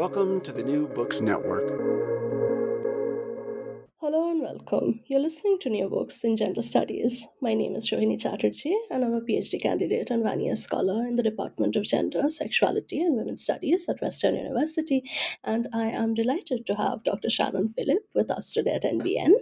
Welcome to the New Books Network. Hello and welcome. You're listening to New Books in Gender Studies. My name is Sohini Chatterjee, and I'm a PhD candidate and Vanier Scholar in the Department of Gender, Sexuality, and Women's Studies at Western University. And I am delighted to have Dr. Shannon Philip with us today at NBN.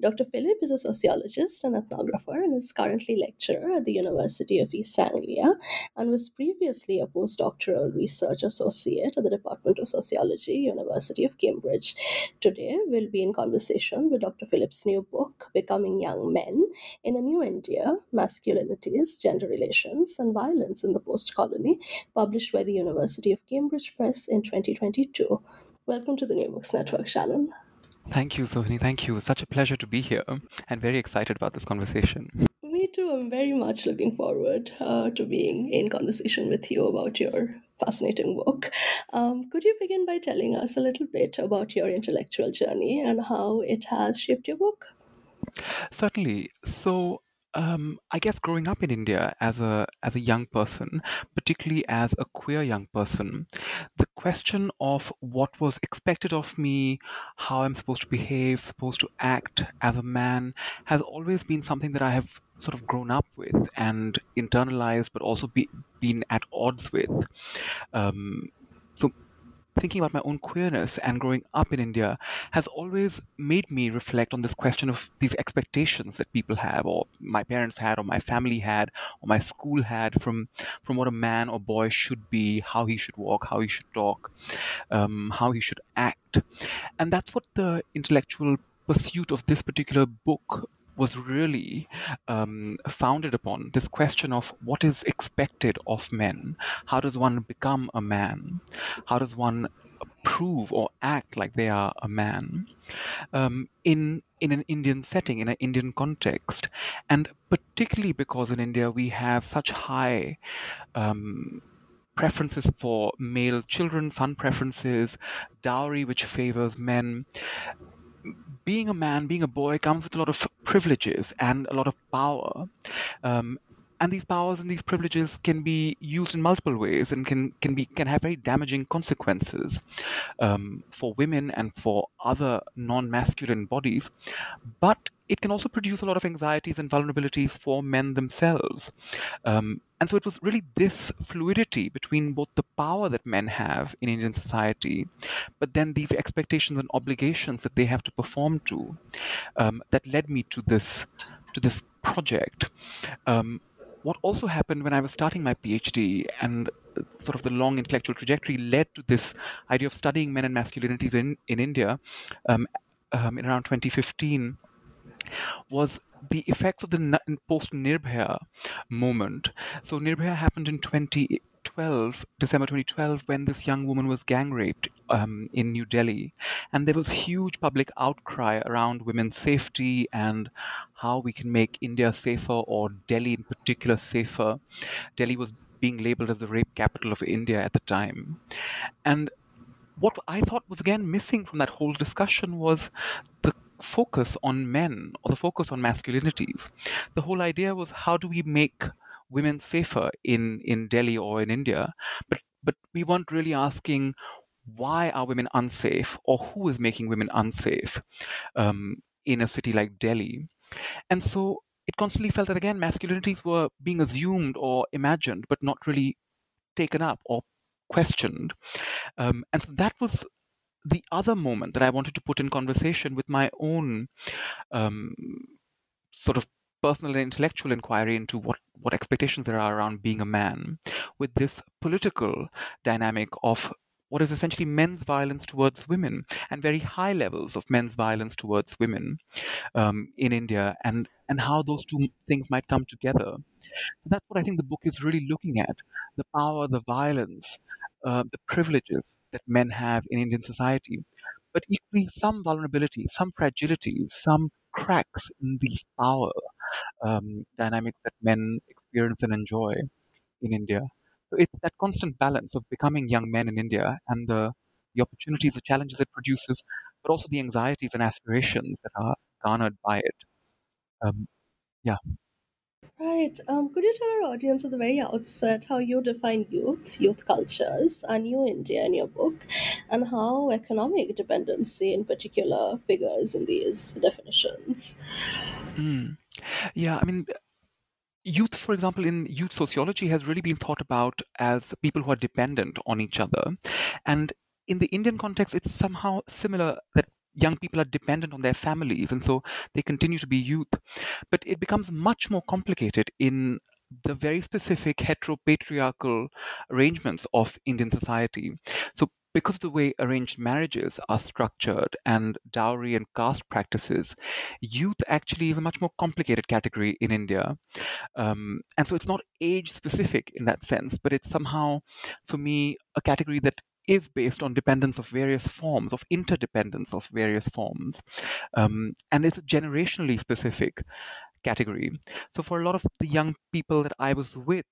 Dr. Philip is a sociologist and ethnographer and is currently lecturer at the University of East Anglia and was previously a postdoctoral research associate at the Department of Sociology, University of Cambridge. Today, we'll be in conversation with Dr. Philip's new book, Becoming Young Men in a New India Masculinities, Gender Relations, and Violence in the Post Colony, published by the University of Cambridge Press in 2022. Welcome to the New Books Network, Shannon. Thank you, Sohini. Thank you. Such a pleasure to be here and very excited about this conversation. Me too. I'm very much looking forward uh, to being in conversation with you about your fascinating book. Um, could you begin by telling us a little bit about your intellectual journey and how it has shaped your book? Certainly. So, um, I guess growing up in India as a as a young person, particularly as a queer young person, the question of what was expected of me, how I'm supposed to behave, supposed to act as a man, has always been something that I have sort of grown up with and internalized, but also be, been at odds with. Um, so thinking about my own queerness and growing up in India has always made me reflect on this question of these expectations that people have, or my parents had, or my family had, or my school had from from what a man or boy should be, how he should walk, how he should talk, um, how he should act, and that's what the intellectual pursuit of this particular book was really um, founded upon this question of what is expected of men. How does one become a man? How does one prove or act like they are a man um, in in an Indian setting, in an Indian context, and particularly because in India we have such high um, preferences for male children, son preferences, dowry which favors men being a man, being a boy, comes with a lot of privileges and a lot of power. Um, and these powers and these privileges can be used in multiple ways and can can be can have very damaging consequences um, for women and for other non-masculine bodies but it can also produce a lot of anxieties and vulnerabilities for men themselves. Um, and so it was really this fluidity between both the power that men have in indian society but then these expectations and obligations that they have to perform to um, that led me to this to this project. Um, what also happened when I was starting my PhD and sort of the long intellectual trajectory led to this idea of studying men and masculinities in, in India um, um, in around 2015 was the effects of the post Nirbhaya moment. So Nirbhaya happened in 20, 2012, December 2012, when this young woman was gang raped um, in New Delhi. And there was huge public outcry around women's safety and how we can make India safer or Delhi in particular safer. Delhi was being labeled as the rape capital of India at the time. And what I thought was again missing from that whole discussion was the focus on men or the focus on masculinities. The whole idea was how do we make women safer in, in Delhi or in India? But but we weren't really asking why are women unsafe or who is making women unsafe um, in a city like Delhi. And so it constantly felt that again masculinities were being assumed or imagined but not really taken up or questioned. Um, and so that was the other moment that I wanted to put in conversation with my own um, sort of personal and intellectual inquiry into what, what expectations there are around being a man with this political dynamic of what is essentially men's violence towards women and very high levels of men's violence towards women um, in India and, and how those two things might come together. That's what I think the book is really looking at the power, the violence, uh, the privileges that men have in Indian society, but equally some vulnerability, some fragility, some cracks in these power um, dynamics that men experience and enjoy in India. So it's that constant balance of becoming young men in India and the, the opportunities, the challenges it produces, but also the anxieties and aspirations that are garnered by it. Um, yeah. Right. Um, could you tell our audience at the very outset how you define youth, youth cultures, and New India in your book, and how economic dependency in particular figures in these definitions? Mm. Yeah, I mean, youth, for example, in youth sociology has really been thought about as people who are dependent on each other. And in the Indian context, it's somehow similar that young people are dependent on their families and so they continue to be youth. But it becomes much more complicated in the very specific heteropatriarchal arrangements of Indian society. So because of the way arranged marriages are structured and dowry and caste practices, youth actually is a much more complicated category in India. Um, and so it's not age specific in that sense, but it's somehow, for me, a category that is based on dependence of various forms, of interdependence of various forms, um, and it's a generationally specific category. So for a lot of the young people that I was with,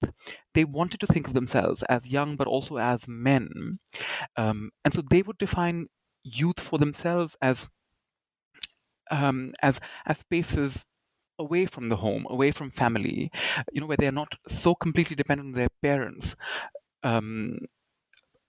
they wanted to think of themselves as young but also as men, um, and so they would define youth for themselves as um, as as spaces away from the home, away from family, you know, where they're not so completely dependent on their parents. Um,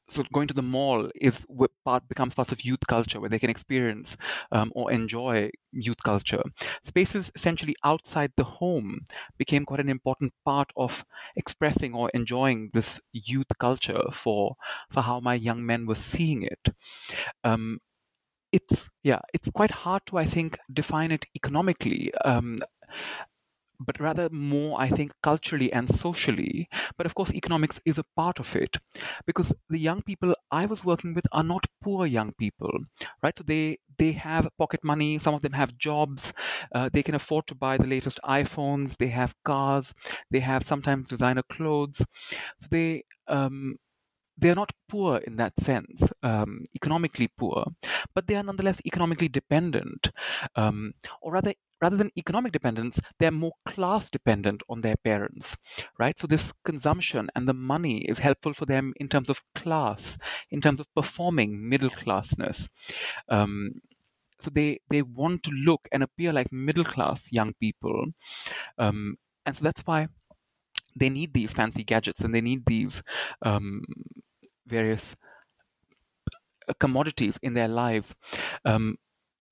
so going to the mall is part becomes part of youth culture where they can experience um, or enjoy youth culture. Spaces essentially outside the home became quite an important part of expressing or enjoying this youth culture for for how my young men were seeing it. Um, it's yeah it's quite hard to i think define it economically. Um, but rather more, I think, culturally and socially. But of course, economics is a part of it because the young people I was working with are not poor young people, right? So they they have pocket money. Some of them have jobs. Uh, they can afford to buy the latest iPhones. They have cars. They have sometimes designer clothes. So they um, they're not poor in that sense, um, economically poor, but they are nonetheless economically dependent, um, or rather, rather than economic dependence, they're more class dependent on their parents, right? So this consumption and the money is helpful for them in terms of class, in terms of performing middle classness. Um, so they they want to look and appear like middle class young people, um, and so that's why they need these fancy gadgets and they need these um, various uh, commodities in their lives. Um,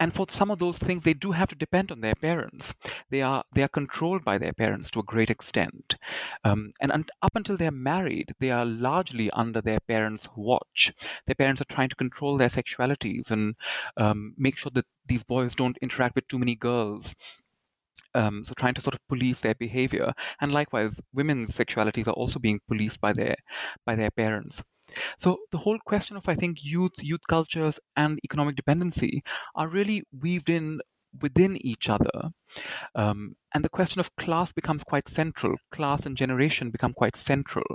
and for some of those things, they do have to depend on their parents. They are they are controlled by their parents to a great extent, um, and un- up until they're married, they are largely under their parents' watch. Their parents are trying to control their sexualities and um, make sure that these boys don't interact with too many girls um, so trying to sort of police their behavior, and likewise, women's sexualities are also being policed by their by their parents. So the whole question of I think youth, youth cultures, and economic dependency are really weaved in within each other. Um, and the question of class becomes quite central. Class and generation become quite central.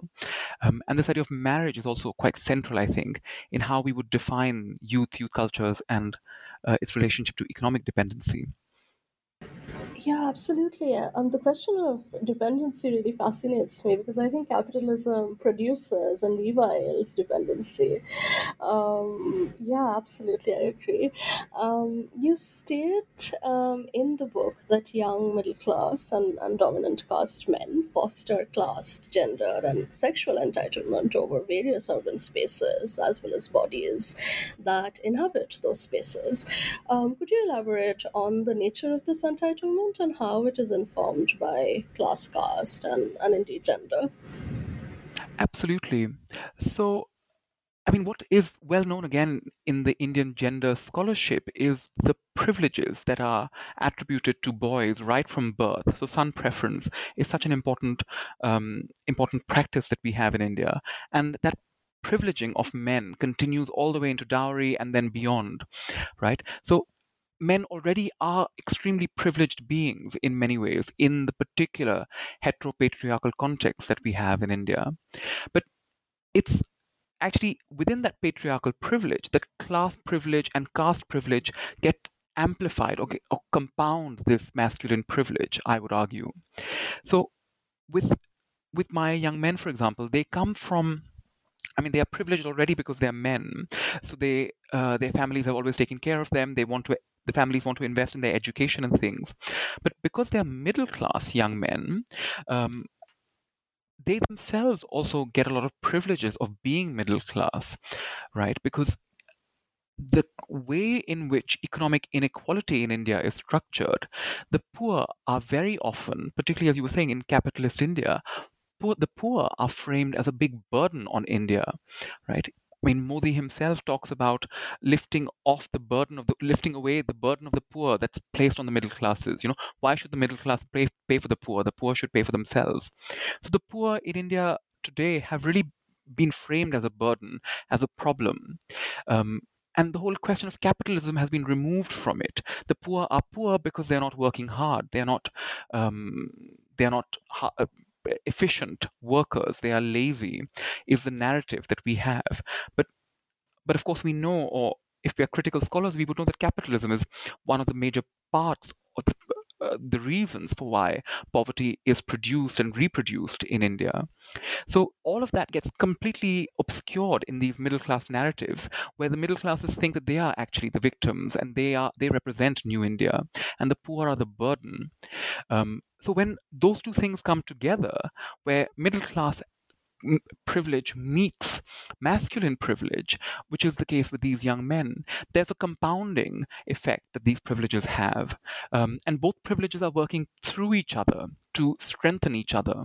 Um, and this idea of marriage is also quite central, I think, in how we would define youth, youth cultures, and uh, its relationship to economic dependency. Yeah, absolutely. Um, the question of dependency really fascinates me because I think capitalism produces and reviles dependency. Um, yeah, absolutely, I agree. Um, you state um, in the book that young middle class and, and dominant caste men foster class, gender, and sexual entitlement over various urban spaces as well as bodies that inhabit those spaces. Um, could you elaborate on the nature of this entitlement and how it is informed by class, caste, and, and indeed gender? Absolutely. So, I mean, what is well known again in the Indian gender scholarship is the privileges that are attributed to boys right from birth. So, son preference is such an important, um, important practice that we have in India, and that privileging of men continues all the way into dowry and then beyond, right? So, men already are extremely privileged beings in many ways in the particular heteropatriarchal context that we have in India. But it's actually within that patriarchal privilege that class privilege and caste privilege get amplified or, or compound this masculine privilege, I would argue. So with with my young men, for example, they come from I mean, they are privileged already because they are men. So they, uh, their families have always taken care of them. They want to, the families want to invest in their education and things. But because they are middle class young men, um, they themselves also get a lot of privileges of being middle class, right? Because the way in which economic inequality in India is structured, the poor are very often, particularly as you were saying in capitalist India, poor, the poor are framed as a big burden on India, right? I mean, Modi himself talks about lifting off the burden of the lifting away the burden of the poor that's placed on the middle classes. You know, why should the middle class pay, pay for the poor? The poor should pay for themselves. So the poor in India today have really been framed as a burden, as a problem. Um, and the whole question of capitalism has been removed from it. The poor are poor because they're not working hard. They're not. Um, they're not. Uh, efficient workers, they are lazy, is the narrative that we have. But but of course we know, or if we are critical scholars, we would know that capitalism is one of the major parts of the, uh, the reasons for why poverty is produced and reproduced in India. So all of that gets completely obscured in these middle class narratives, where the middle classes think that they are actually the victims and they are they represent New India, and the poor are the burden. Um, so when those two things come together, where middle class privilege meets masculine privilege, which is the case with these young men, there's a compounding effect that these privileges have. Um, and both privileges are working through each other to strengthen each other.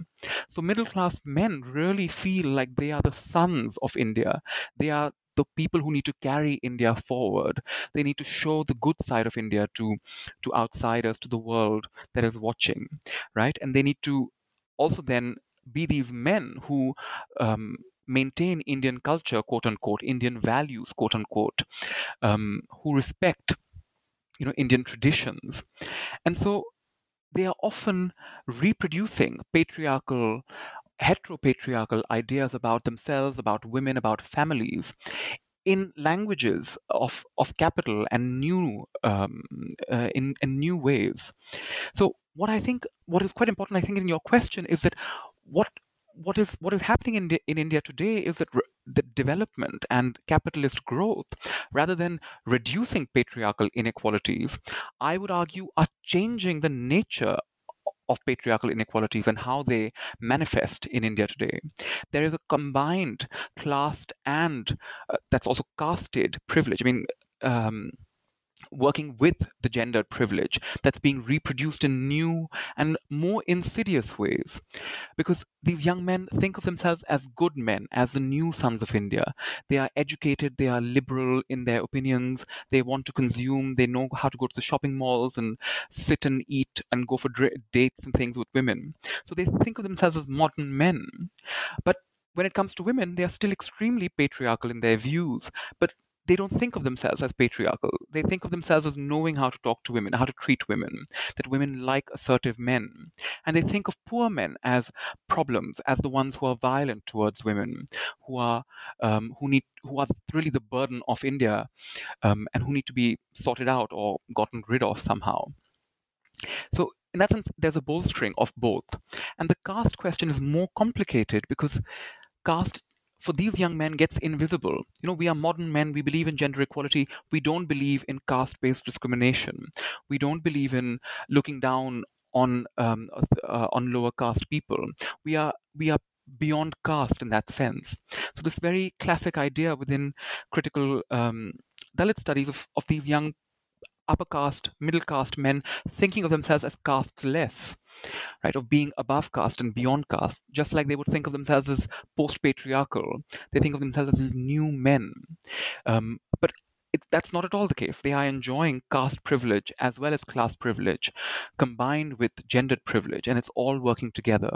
So middle class men really feel like they are the sons of India. They are the people who need to carry India forward. They need to show the good side of India to to outsiders, to the world that is watching, right? And they need to also then be these men who um, maintain Indian culture, quote unquote, Indian values, quote unquote, um, who respect, you know, Indian traditions, and so they are often reproducing patriarchal heteropatriarchal ideas about themselves, about women, about families in languages of, of capital and new um, uh, in, in new ways. So what I think what is quite important, I think, in your question is that what what is what is happening in in India today is that re- the development and capitalist growth, rather than reducing patriarchal inequalities, I would argue are changing the nature of patriarchal inequalities and how they manifest in India today. There is a combined classed and uh, that's also casted privilege. I mean. Um, working with the gendered privilege that's being reproduced in new and more insidious ways. Because these young men think of themselves as good men, as the new sons of India. They are educated, they are liberal in their opinions, they want to consume, they know how to go to the shopping malls and sit and eat and go for dates and things with women. So they think of themselves as modern men. But when it comes to women, they are still extremely patriarchal in their views, but they don't think of themselves as patriarchal. They think of themselves as knowing how to talk to women, how to treat women, that women like assertive men. And they think of poor men as problems, as the ones who are violent towards women, who are um, who need who are really the burden of India, um, and who need to be sorted out or gotten rid of somehow. So in that sense, there's a bolstering of both. And the caste question is more complicated because caste for these young men gets invisible. You know, we are modern men. We believe in gender equality. We don't believe in caste-based discrimination. We don't believe in looking down on um, uh, on lower caste people. We are we are beyond caste in that sense. So this very classic idea within critical um, Dalit studies of, of these young upper caste, middle caste men thinking of themselves as casteless, right, of being above caste and beyond caste, just like they would think of themselves as post patriarchal. They think of themselves as new men. Um, but it, that's not at all the case. They are enjoying caste privilege as well as class privilege combined with gendered privilege, and it's all working together.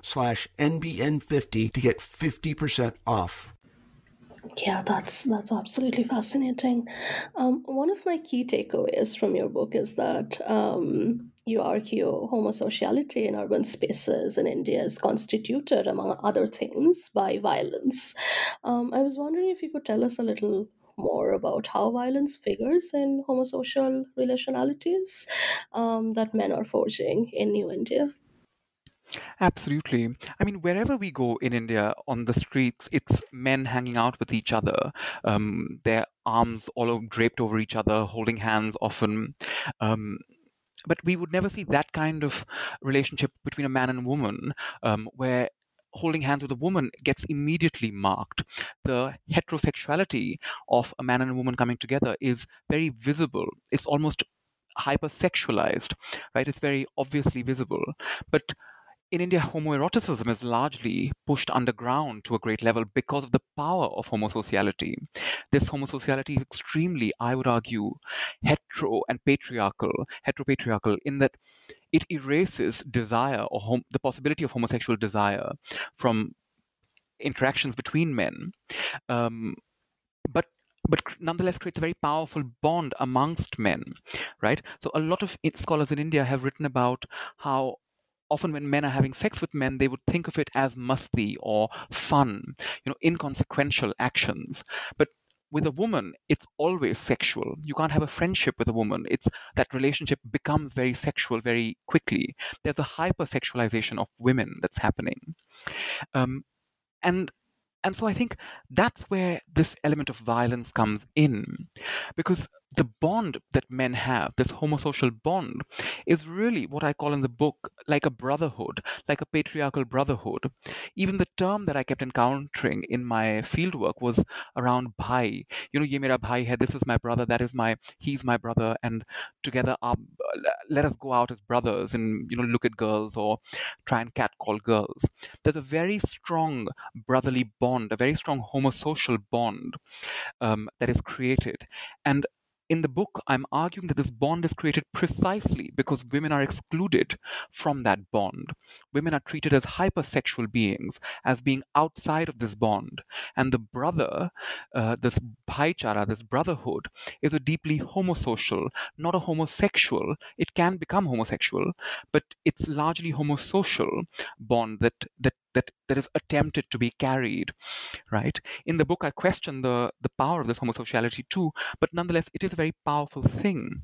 slash NBN50 to get 50% off. Yeah, that's that's absolutely fascinating. Um, one of my key takeaways from your book is that um, you argue homosociality in urban spaces in India is constituted, among other things, by violence. Um, I was wondering if you could tell us a little more about how violence figures in homosocial relationalities um, that men are forging in New India. Absolutely. I mean, wherever we go in India on the streets, it's men hanging out with each other, um, their arms all draped over each other, holding hands often. Um, but we would never see that kind of relationship between a man and a woman um, where holding hands with a woman gets immediately marked. The heterosexuality of a man and a woman coming together is very visible. It's almost hypersexualized, right? It's very obviously visible. But in India, homoeroticism is largely pushed underground to a great level because of the power of homosociality. This homosociality is extremely, I would argue, hetero and patriarchal, heteropatriarchal, in that it erases desire or hom- the possibility of homosexual desire from interactions between men. Um, but but nonetheless creates a very powerful bond amongst men, right? So a lot of scholars in India have written about how often when men are having sex with men, they would think of it as masti or fun, you know, inconsequential actions. But with a woman, it's always sexual. You can't have a friendship with a woman. It's that relationship becomes very sexual very quickly. There's a hypersexualization of women that's happening. Um, and and so I think that's where this element of violence comes in. Because the bond that men have, this homosocial bond, is really what I call in the book like a brotherhood, like a patriarchal brotherhood. Even the term that I kept encountering in my fieldwork was around bhai. You know, ye mera bhai hai, this is my brother, that is my, he's my brother, and together um, let us go out as brothers and, you know, look at girls or try and catcall girls. There's a very strong brotherly bond, a very strong homosocial bond um, that is created. And in the book, I'm arguing that this bond is created precisely because women are excluded from that bond. Women are treated as hypersexual beings, as being outside of this bond. And the brother, uh, this bhaichara, this brotherhood, is a deeply homosocial, not a homosexual. It can become homosexual, but it's largely homosocial bond that that that that is attempted to be carried right? In the book i question the the power of this homosociality too but nonetheless it is a very powerful thing.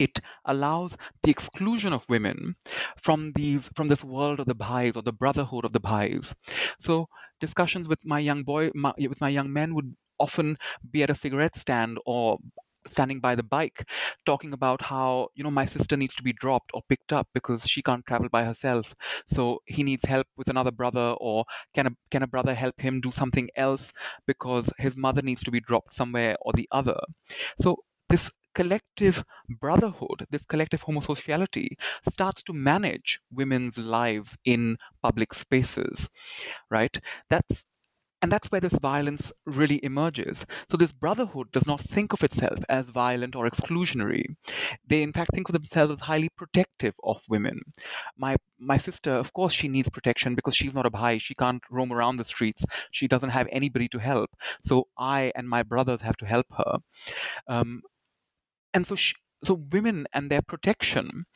It allows the exclusion of women from these from this world of the bhais or the brotherhood of the bhais. So discussions with my young boy my, with my young men would often be at a cigarette stand or standing by the bike talking about how you know my sister needs to be dropped or picked up because she can't travel by herself so he needs help with another brother or can a can a brother help him do something else because his mother needs to be dropped somewhere or the other so this collective brotherhood, this collective homosociality, starts to manage women's lives in public spaces, right? That's and that's where this violence really emerges. So, this brotherhood does not think of itself as violent or exclusionary. They, in fact, think of themselves as highly protective of women. My, my sister, of course, she needs protection because she's not a bhai. She can't roam around the streets. She doesn't have anybody to help. So, I and my brothers have to help her. Um, and so, she, so women and their protection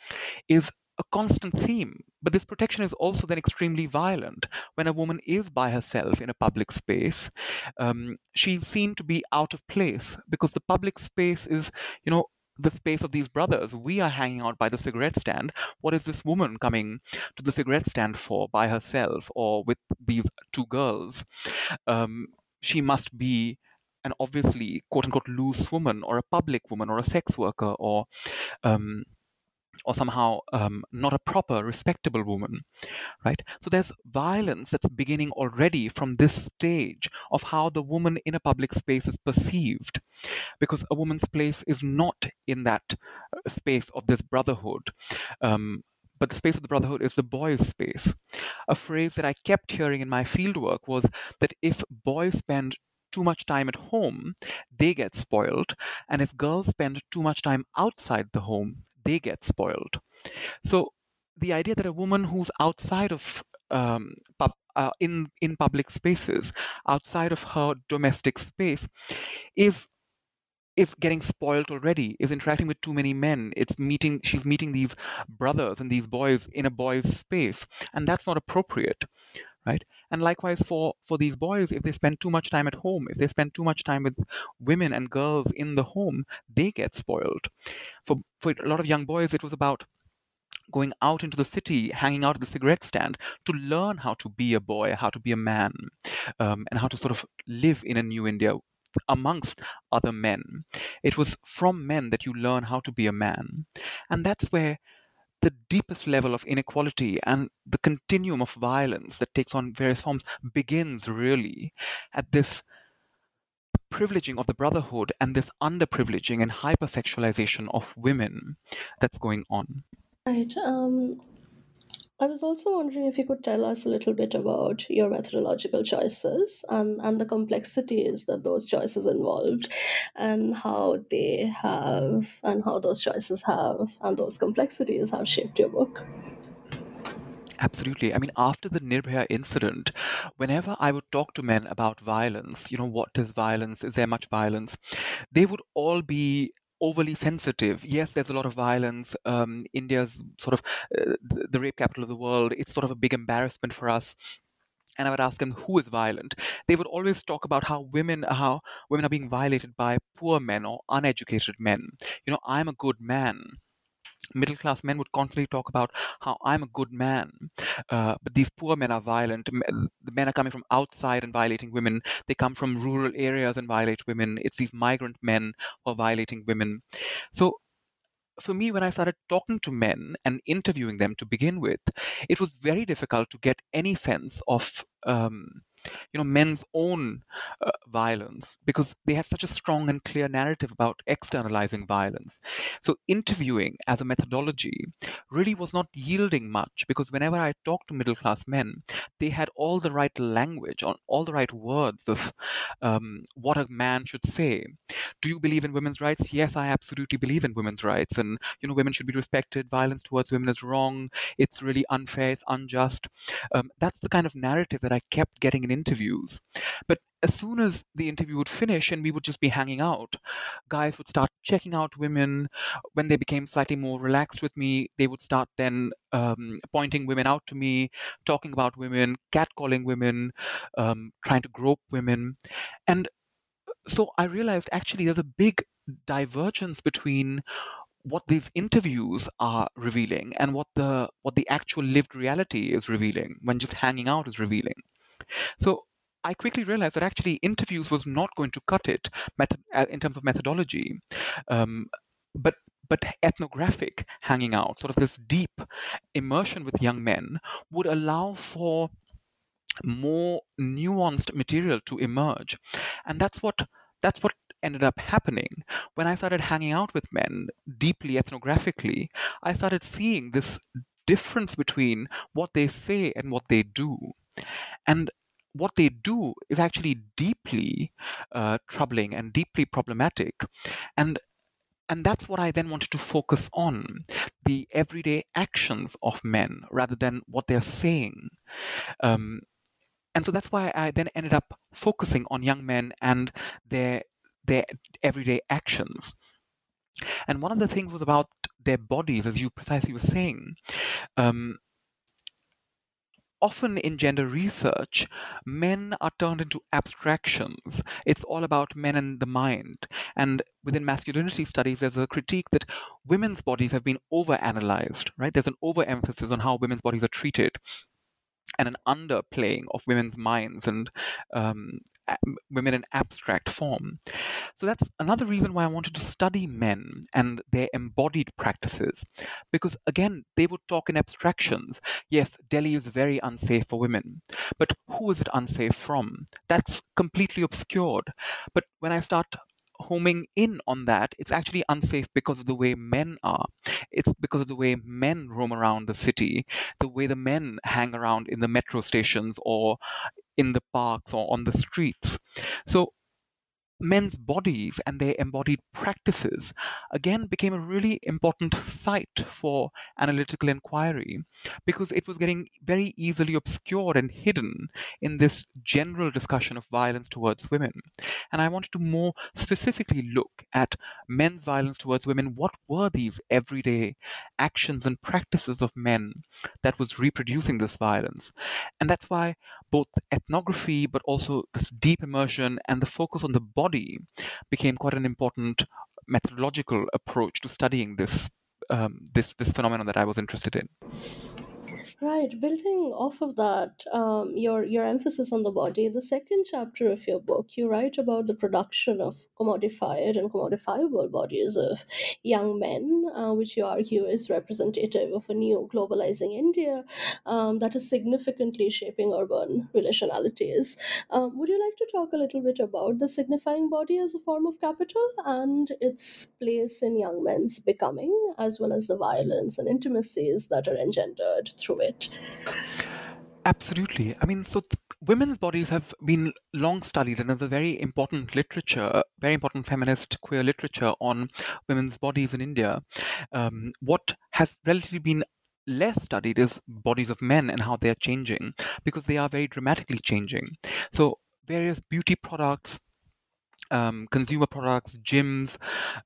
is a constant theme. But this protection is also then extremely violent. When a woman is by herself in a public space, um, she's seen to be out of place because the public space is, you know, the space of these brothers. We are hanging out by the cigarette stand. What is this woman coming to the cigarette stand for by herself or with these two girls? Um, she must be an obviously quote unquote loose woman or a public woman or a sex worker or um, or somehow um, not a proper, respectable woman, right? So there's violence that's beginning already from this stage of how the woman in a public space is perceived, because a woman's place is not in that uh, space of this brotherhood. Um, but the space of the brotherhood is the boys' space. A phrase that I kept hearing in my fieldwork was that if boys spend too much time at home, they get spoiled. And if girls spend too much time outside the home, they get spoiled. So the idea that a woman who's outside of um, pub, uh, in in public spaces, outside of her domestic space, is is getting spoiled already. Is interacting with too many men. It's meeting. She's meeting these brothers and these boys in a boys' space, and that's not appropriate, right? And likewise for for these boys, if they spend too much time at home, if they spend too much time with women and girls in the home, they get spoiled. For for a lot of young boys, it was about going out into the city, hanging out at the cigarette stand to learn how to be a boy, how to be a man, um, and how to sort of live in a new India amongst other men. It was from men that you learn how to be a man. And that's where the deepest level of inequality and the continuum of violence that takes on various forms begins really at this privileging of the brotherhood and this underprivileging and hypersexualization of women that's going on. Right. Um, I was also wondering if you could tell us a little bit about your methodological choices and, and the complexities that those choices involved and how they have and how those choices have and those complexities have shaped your book. Absolutely. I mean, after the Nirbhaya incident, whenever I would talk to men about violence, you know, what is violence? Is there much violence? They would all be overly sensitive. Yes, there's a lot of violence. Um, India's sort of uh, the rape capital of the world. It's sort of a big embarrassment for us. And I would ask them who is violent. They would always talk about how women, how women are being violated by poor men or uneducated men. You know, I'm a good man middle class men would constantly talk about how I'm a good man, uh, but these poor men are violent. The men are coming from outside and violating women. They come from rural areas and violate women. It's these migrant men who are violating women. So for me, when I started talking to men and interviewing them to begin with, it was very difficult to get any sense of um, you know men's own uh, violence because they had such a strong and clear narrative about externalizing violence. So interviewing as a methodology really was not yielding much because whenever i talked to middle class men they had all the right language on all the right words of um, what a man should say. Do you believe in women's rights? Yes i absolutely believe in women's rights. And you know women should be respected. Violence towards women is wrong. It's really unfair. It's unjust. Um, that's the kind of narrative that i kept getting in interviews. But as soon as the interview would finish and we would just be hanging out, guys would start checking out women. When they became slightly more relaxed with me, they would start then um, pointing women out to me, talking about women, catcalling women, um, trying to grope women. And so I realized actually there's a big divergence between what these interviews are revealing and what the what the actual lived reality is revealing when just hanging out is revealing so I quickly realized that actually interviews was not going to cut it method, uh, in terms of methodology. Um, but but ethnographic hanging out, sort of this deep immersion with young men, would allow for more nuanced material to emerge. And that's what that's what ended up happening when I started hanging out with men deeply ethnographically. I started seeing this difference between what they say and what they do. And what they do is actually deeply uh, troubling and deeply problematic. And and that's what I then wanted to focus on the everyday actions of men rather than what they're saying. Um, and so that's why I then ended up focusing on young men and their their everyday actions. And one of the things was about their bodies, as you precisely were saying. Um, often in gender research, men are turned into abstractions. It's all about men and the mind. And within masculinity studies, there's a critique that women's bodies have been overanalyzed, right? There's an overemphasis on how women's bodies are treated and an underplaying of women's minds and um, women in abstract form. So that's another reason why I wanted to study men and their embodied practices, because again, they would talk in abstractions. Yes, Delhi is very unsafe for women, but who is it unsafe from? That's completely obscured. But when I start homing in on that, it's actually unsafe because of the way men are. It's because of the way men roam around the city, the way the men hang around in the metro stations or in the parks or on the streets. So men's bodies and their embodied practices again became a really important site for analytical inquiry because it was getting very easily obscured and hidden in this general discussion of violence towards women. And I wanted to more specifically look at men's violence towards women. What were these everyday actions and practices of men that was reproducing this violence? And that's why both ethnography, but also this deep immersion and the focus on the body became quite an important methodological approach to studying this um, this this phenomenon that I was interested in. Right, building off of that, um, your your emphasis on the body. In The second chapter of your book, you write about the production of commodified and commodifiable bodies of young men, uh, which you argue is representative of a new globalizing India um, that is significantly shaping urban relationalities. Um, would you like to talk a little bit about the signifying body as a form of capital and its place in young men's becoming, as well as the violence and intimacies that are engendered through it? Absolutely. I mean, so th- women's bodies have been long studied, and there's a very important literature, very important feminist queer literature on women's bodies in India. Um, what has relatively been less studied is bodies of men and how they're changing, because they are very dramatically changing. So, various beauty products, um, consumer products, gyms,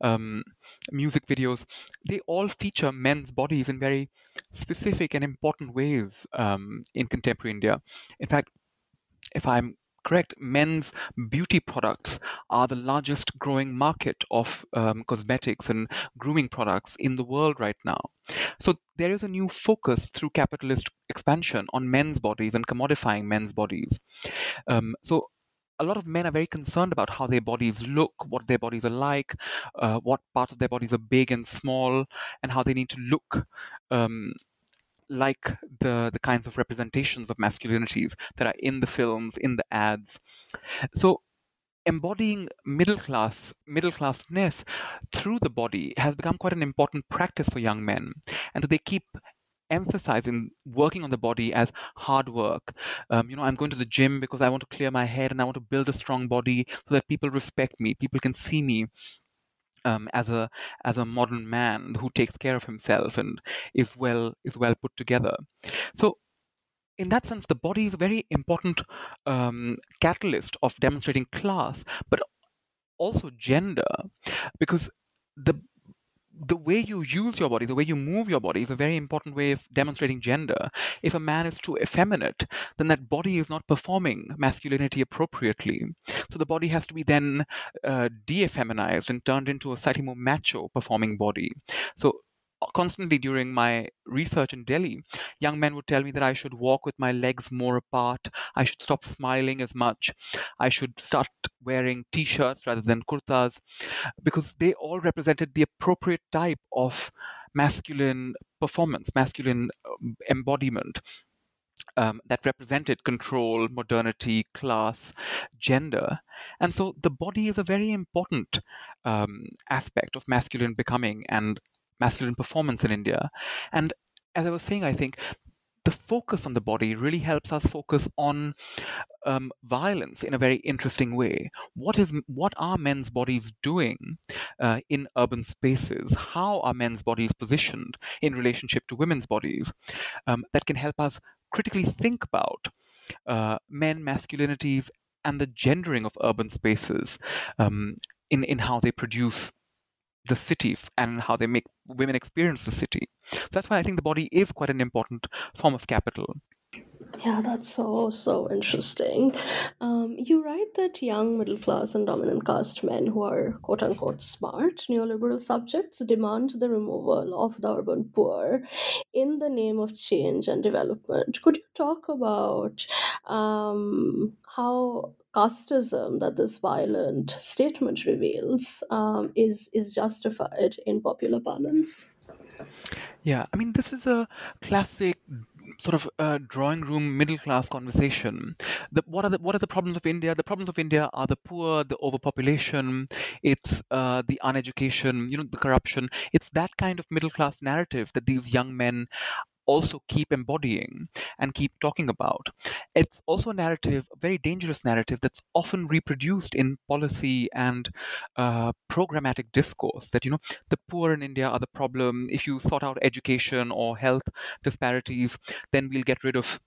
um, music videos, they all feature men's bodies in very specific and important ways um, in contemporary India. In fact, if I'm correct, men's beauty products are the largest growing market of um, cosmetics and grooming products in the world right now. So there is a new focus through capitalist expansion on men's bodies and commodifying men's bodies. Um, so a lot of men are very concerned about how their bodies look, what their bodies are like, uh, what parts of their bodies are big and small, and how they need to look um, like the the kinds of representations of masculinities that are in the films, in the ads. So embodying middle class middle classness through the body has become quite an important practice for young men and they keep emphasizing working on the body as hard work. Um, you know, I'm going to the gym because I want to clear my head and I want to build a strong body so that people respect me, people can see me. Um, as a as a modern man who takes care of himself and is well is well put together, so in that sense, the body is a very important um, catalyst of demonstrating class, but also gender, because the the way you use your body, the way you move your body is a very important way of demonstrating gender. If a man is too effeminate, then that body is not performing masculinity appropriately. So the body has to be then uh, de effeminized and turned into a slightly more macho performing body. So constantly during my research in Delhi, young men would tell me that I should walk with my legs more apart, I should stop smiling as much, I should start wearing t shirts rather than kurtas, because they all represented the appropriate type of masculine performance, masculine um, embodiment. Um, that represented control, modernity, class, gender. And so the body is a very important um, aspect of masculine becoming and masculine performance in India. And as I was saying, I think the focus on the body really helps us focus on um, violence in a very interesting way. What is what are men's bodies doing uh, in urban spaces? How are men's bodies positioned in relationship to women's bodies? Um, that can help us critically think about uh, men masculinities and the gendering of urban spaces um, in in how they produce the city and how they make women experience the city. So that's why I think the body is quite an important form of capital. Yeah, that's so, so interesting. Um, you write that young middle class and dominant caste men who are quote unquote smart neoliberal subjects demand the removal of the urban poor in the name of change and development. Could you talk about um, how casteism that this violent statement reveals um, is, is justified in popular parlance? Yeah, I mean, this is a classic sort of uh, drawing room middle class conversation. The, what are the what are the problems of India? The problems of India are the poor, the overpopulation, it's uh, the uneducation, you know, the corruption. It's that kind of middle class narrative that these young men also keep embodying and keep talking about. It's also a narrative, a very dangerous narrative that's often reproduced in policy and uh, programmatic discourse that, you know, the poor in India are the problem. If you sort out education or health disparities, then we'll get rid of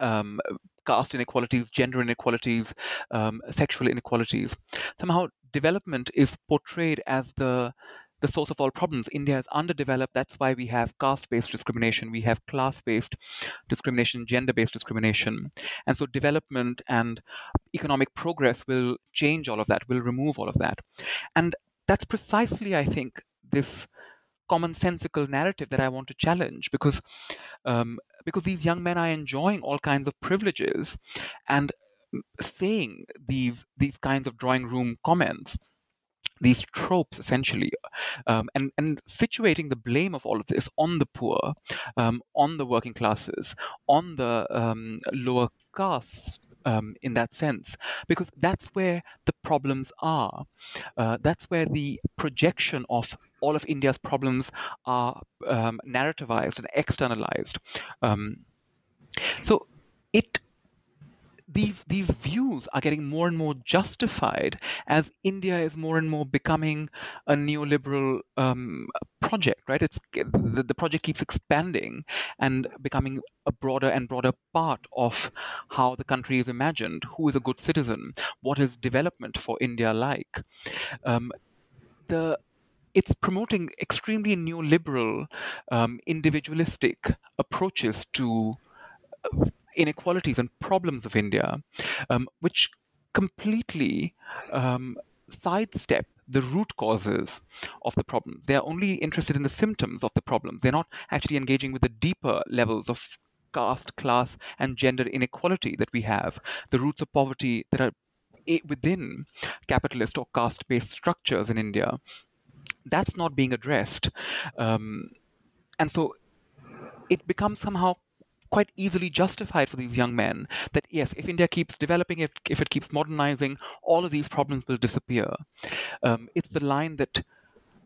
um, caste inequalities, gender inequalities, um, sexual inequalities. Somehow, development is portrayed as the the source of all problems. India is underdeveloped. That's why we have caste based discrimination, we have class based discrimination, gender based discrimination. And so development and economic progress will change all of that, will remove all of that. And that's precisely, I think, this commonsensical narrative that I want to challenge because um, because these young men are enjoying all kinds of privileges and saying these these kinds of drawing room comments these tropes essentially um, and and situating the blame of all of this on the poor um, on the working classes on the um, lower castes um, in that sense because that's where the problems are. Uh, that's where the projection of all of india's problems are um, narrativized and externalized. Um, so it these these views are getting more and more justified as India is more and more becoming a neoliberal um, project. Right? It's the, the project keeps expanding and becoming a broader and broader part of how the country is imagined. Who is a good citizen? What is development for India like? Um, the it's promoting extremely neoliberal, um, individualistic approaches to inequalities and problems of India, um, which completely um, sidestep the root causes of the problems. They are only interested in the symptoms of the problems. They're not actually engaging with the deeper levels of caste, class, and gender inequality that we have, the roots of poverty that are within capitalist or caste based structures in India. That's not being addressed. Um, and so it becomes somehow quite easily justified for these young men that yes, if India keeps developing, if, if it keeps modernizing, all of these problems will disappear. Um, it's the line that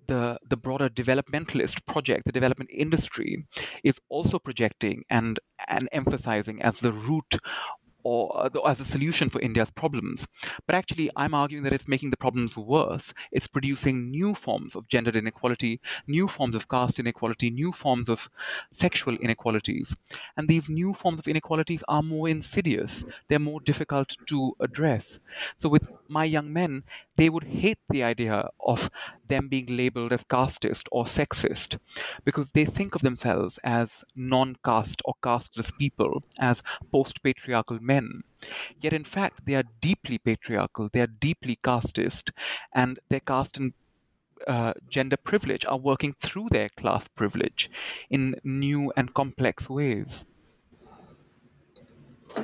the the broader developmentalist project, the development industry, is also projecting and and emphasizing as the root or uh, as a solution for India's problems. But actually, I'm arguing that it's making the problems worse. It's producing new forms of gender inequality, new forms of caste inequality, new forms of sexual inequalities. And these new forms of inequalities are more insidious, they're more difficult to address. So, with my young men, they would hate the idea of them being labeled as casteist or sexist because they think of themselves as non caste or casteless people, as post patriarchal men. Yet, in fact, they are deeply patriarchal, they are deeply casteist, and their caste and uh, gender privilege are working through their class privilege in new and complex ways.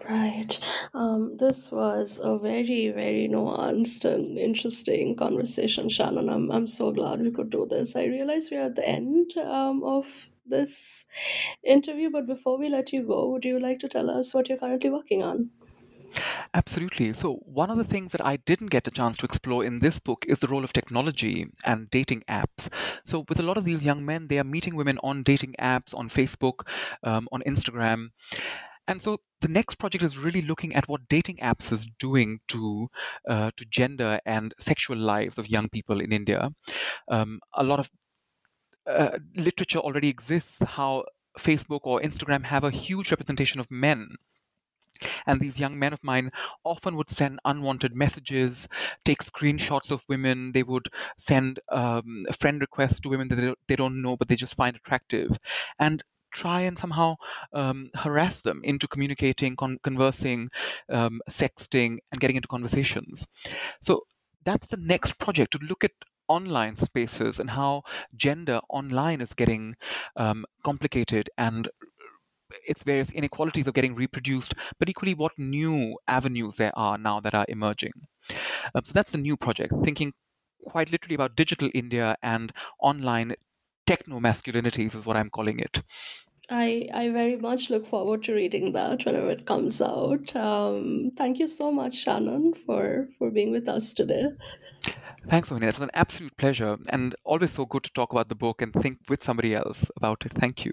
Right. Um, this was a very, very nuanced and interesting conversation, Shannon. I'm, I'm so glad we could do this. I realize we're at the end um, of this interview, but before we let you go, would you like to tell us what you're currently working on? Absolutely. So, one of the things that I didn't get a chance to explore in this book is the role of technology and dating apps. So, with a lot of these young men, they are meeting women on dating apps, on Facebook, um, on Instagram. And so the next project is really looking at what dating apps is doing to uh, to gender and sexual lives of young people in India. Um, a lot of uh, literature already exists how Facebook or Instagram have a huge representation of men. And these young men of mine often would send unwanted messages, take screenshots of women. They would send um, friend requests to women that they, don't know, but they just find attractive. And try and somehow um, harass them into communicating, con- conversing, um, sexting, and getting into conversations. So that's the next project to look at online spaces and how gender online is getting um, complicated and its various inequalities are getting reproduced, but equally what new avenues there are now that are emerging. Um, so that's the new project, thinking quite literally about digital India and online techno masculinities, is what I'm calling it. I, I very much look forward to reading that whenever it comes out. Um, thank you so much, Shannon, for, for being with us today. Thanks, Sohini. It was an absolute pleasure and always so good to talk about the book and think with somebody else about it. Thank you.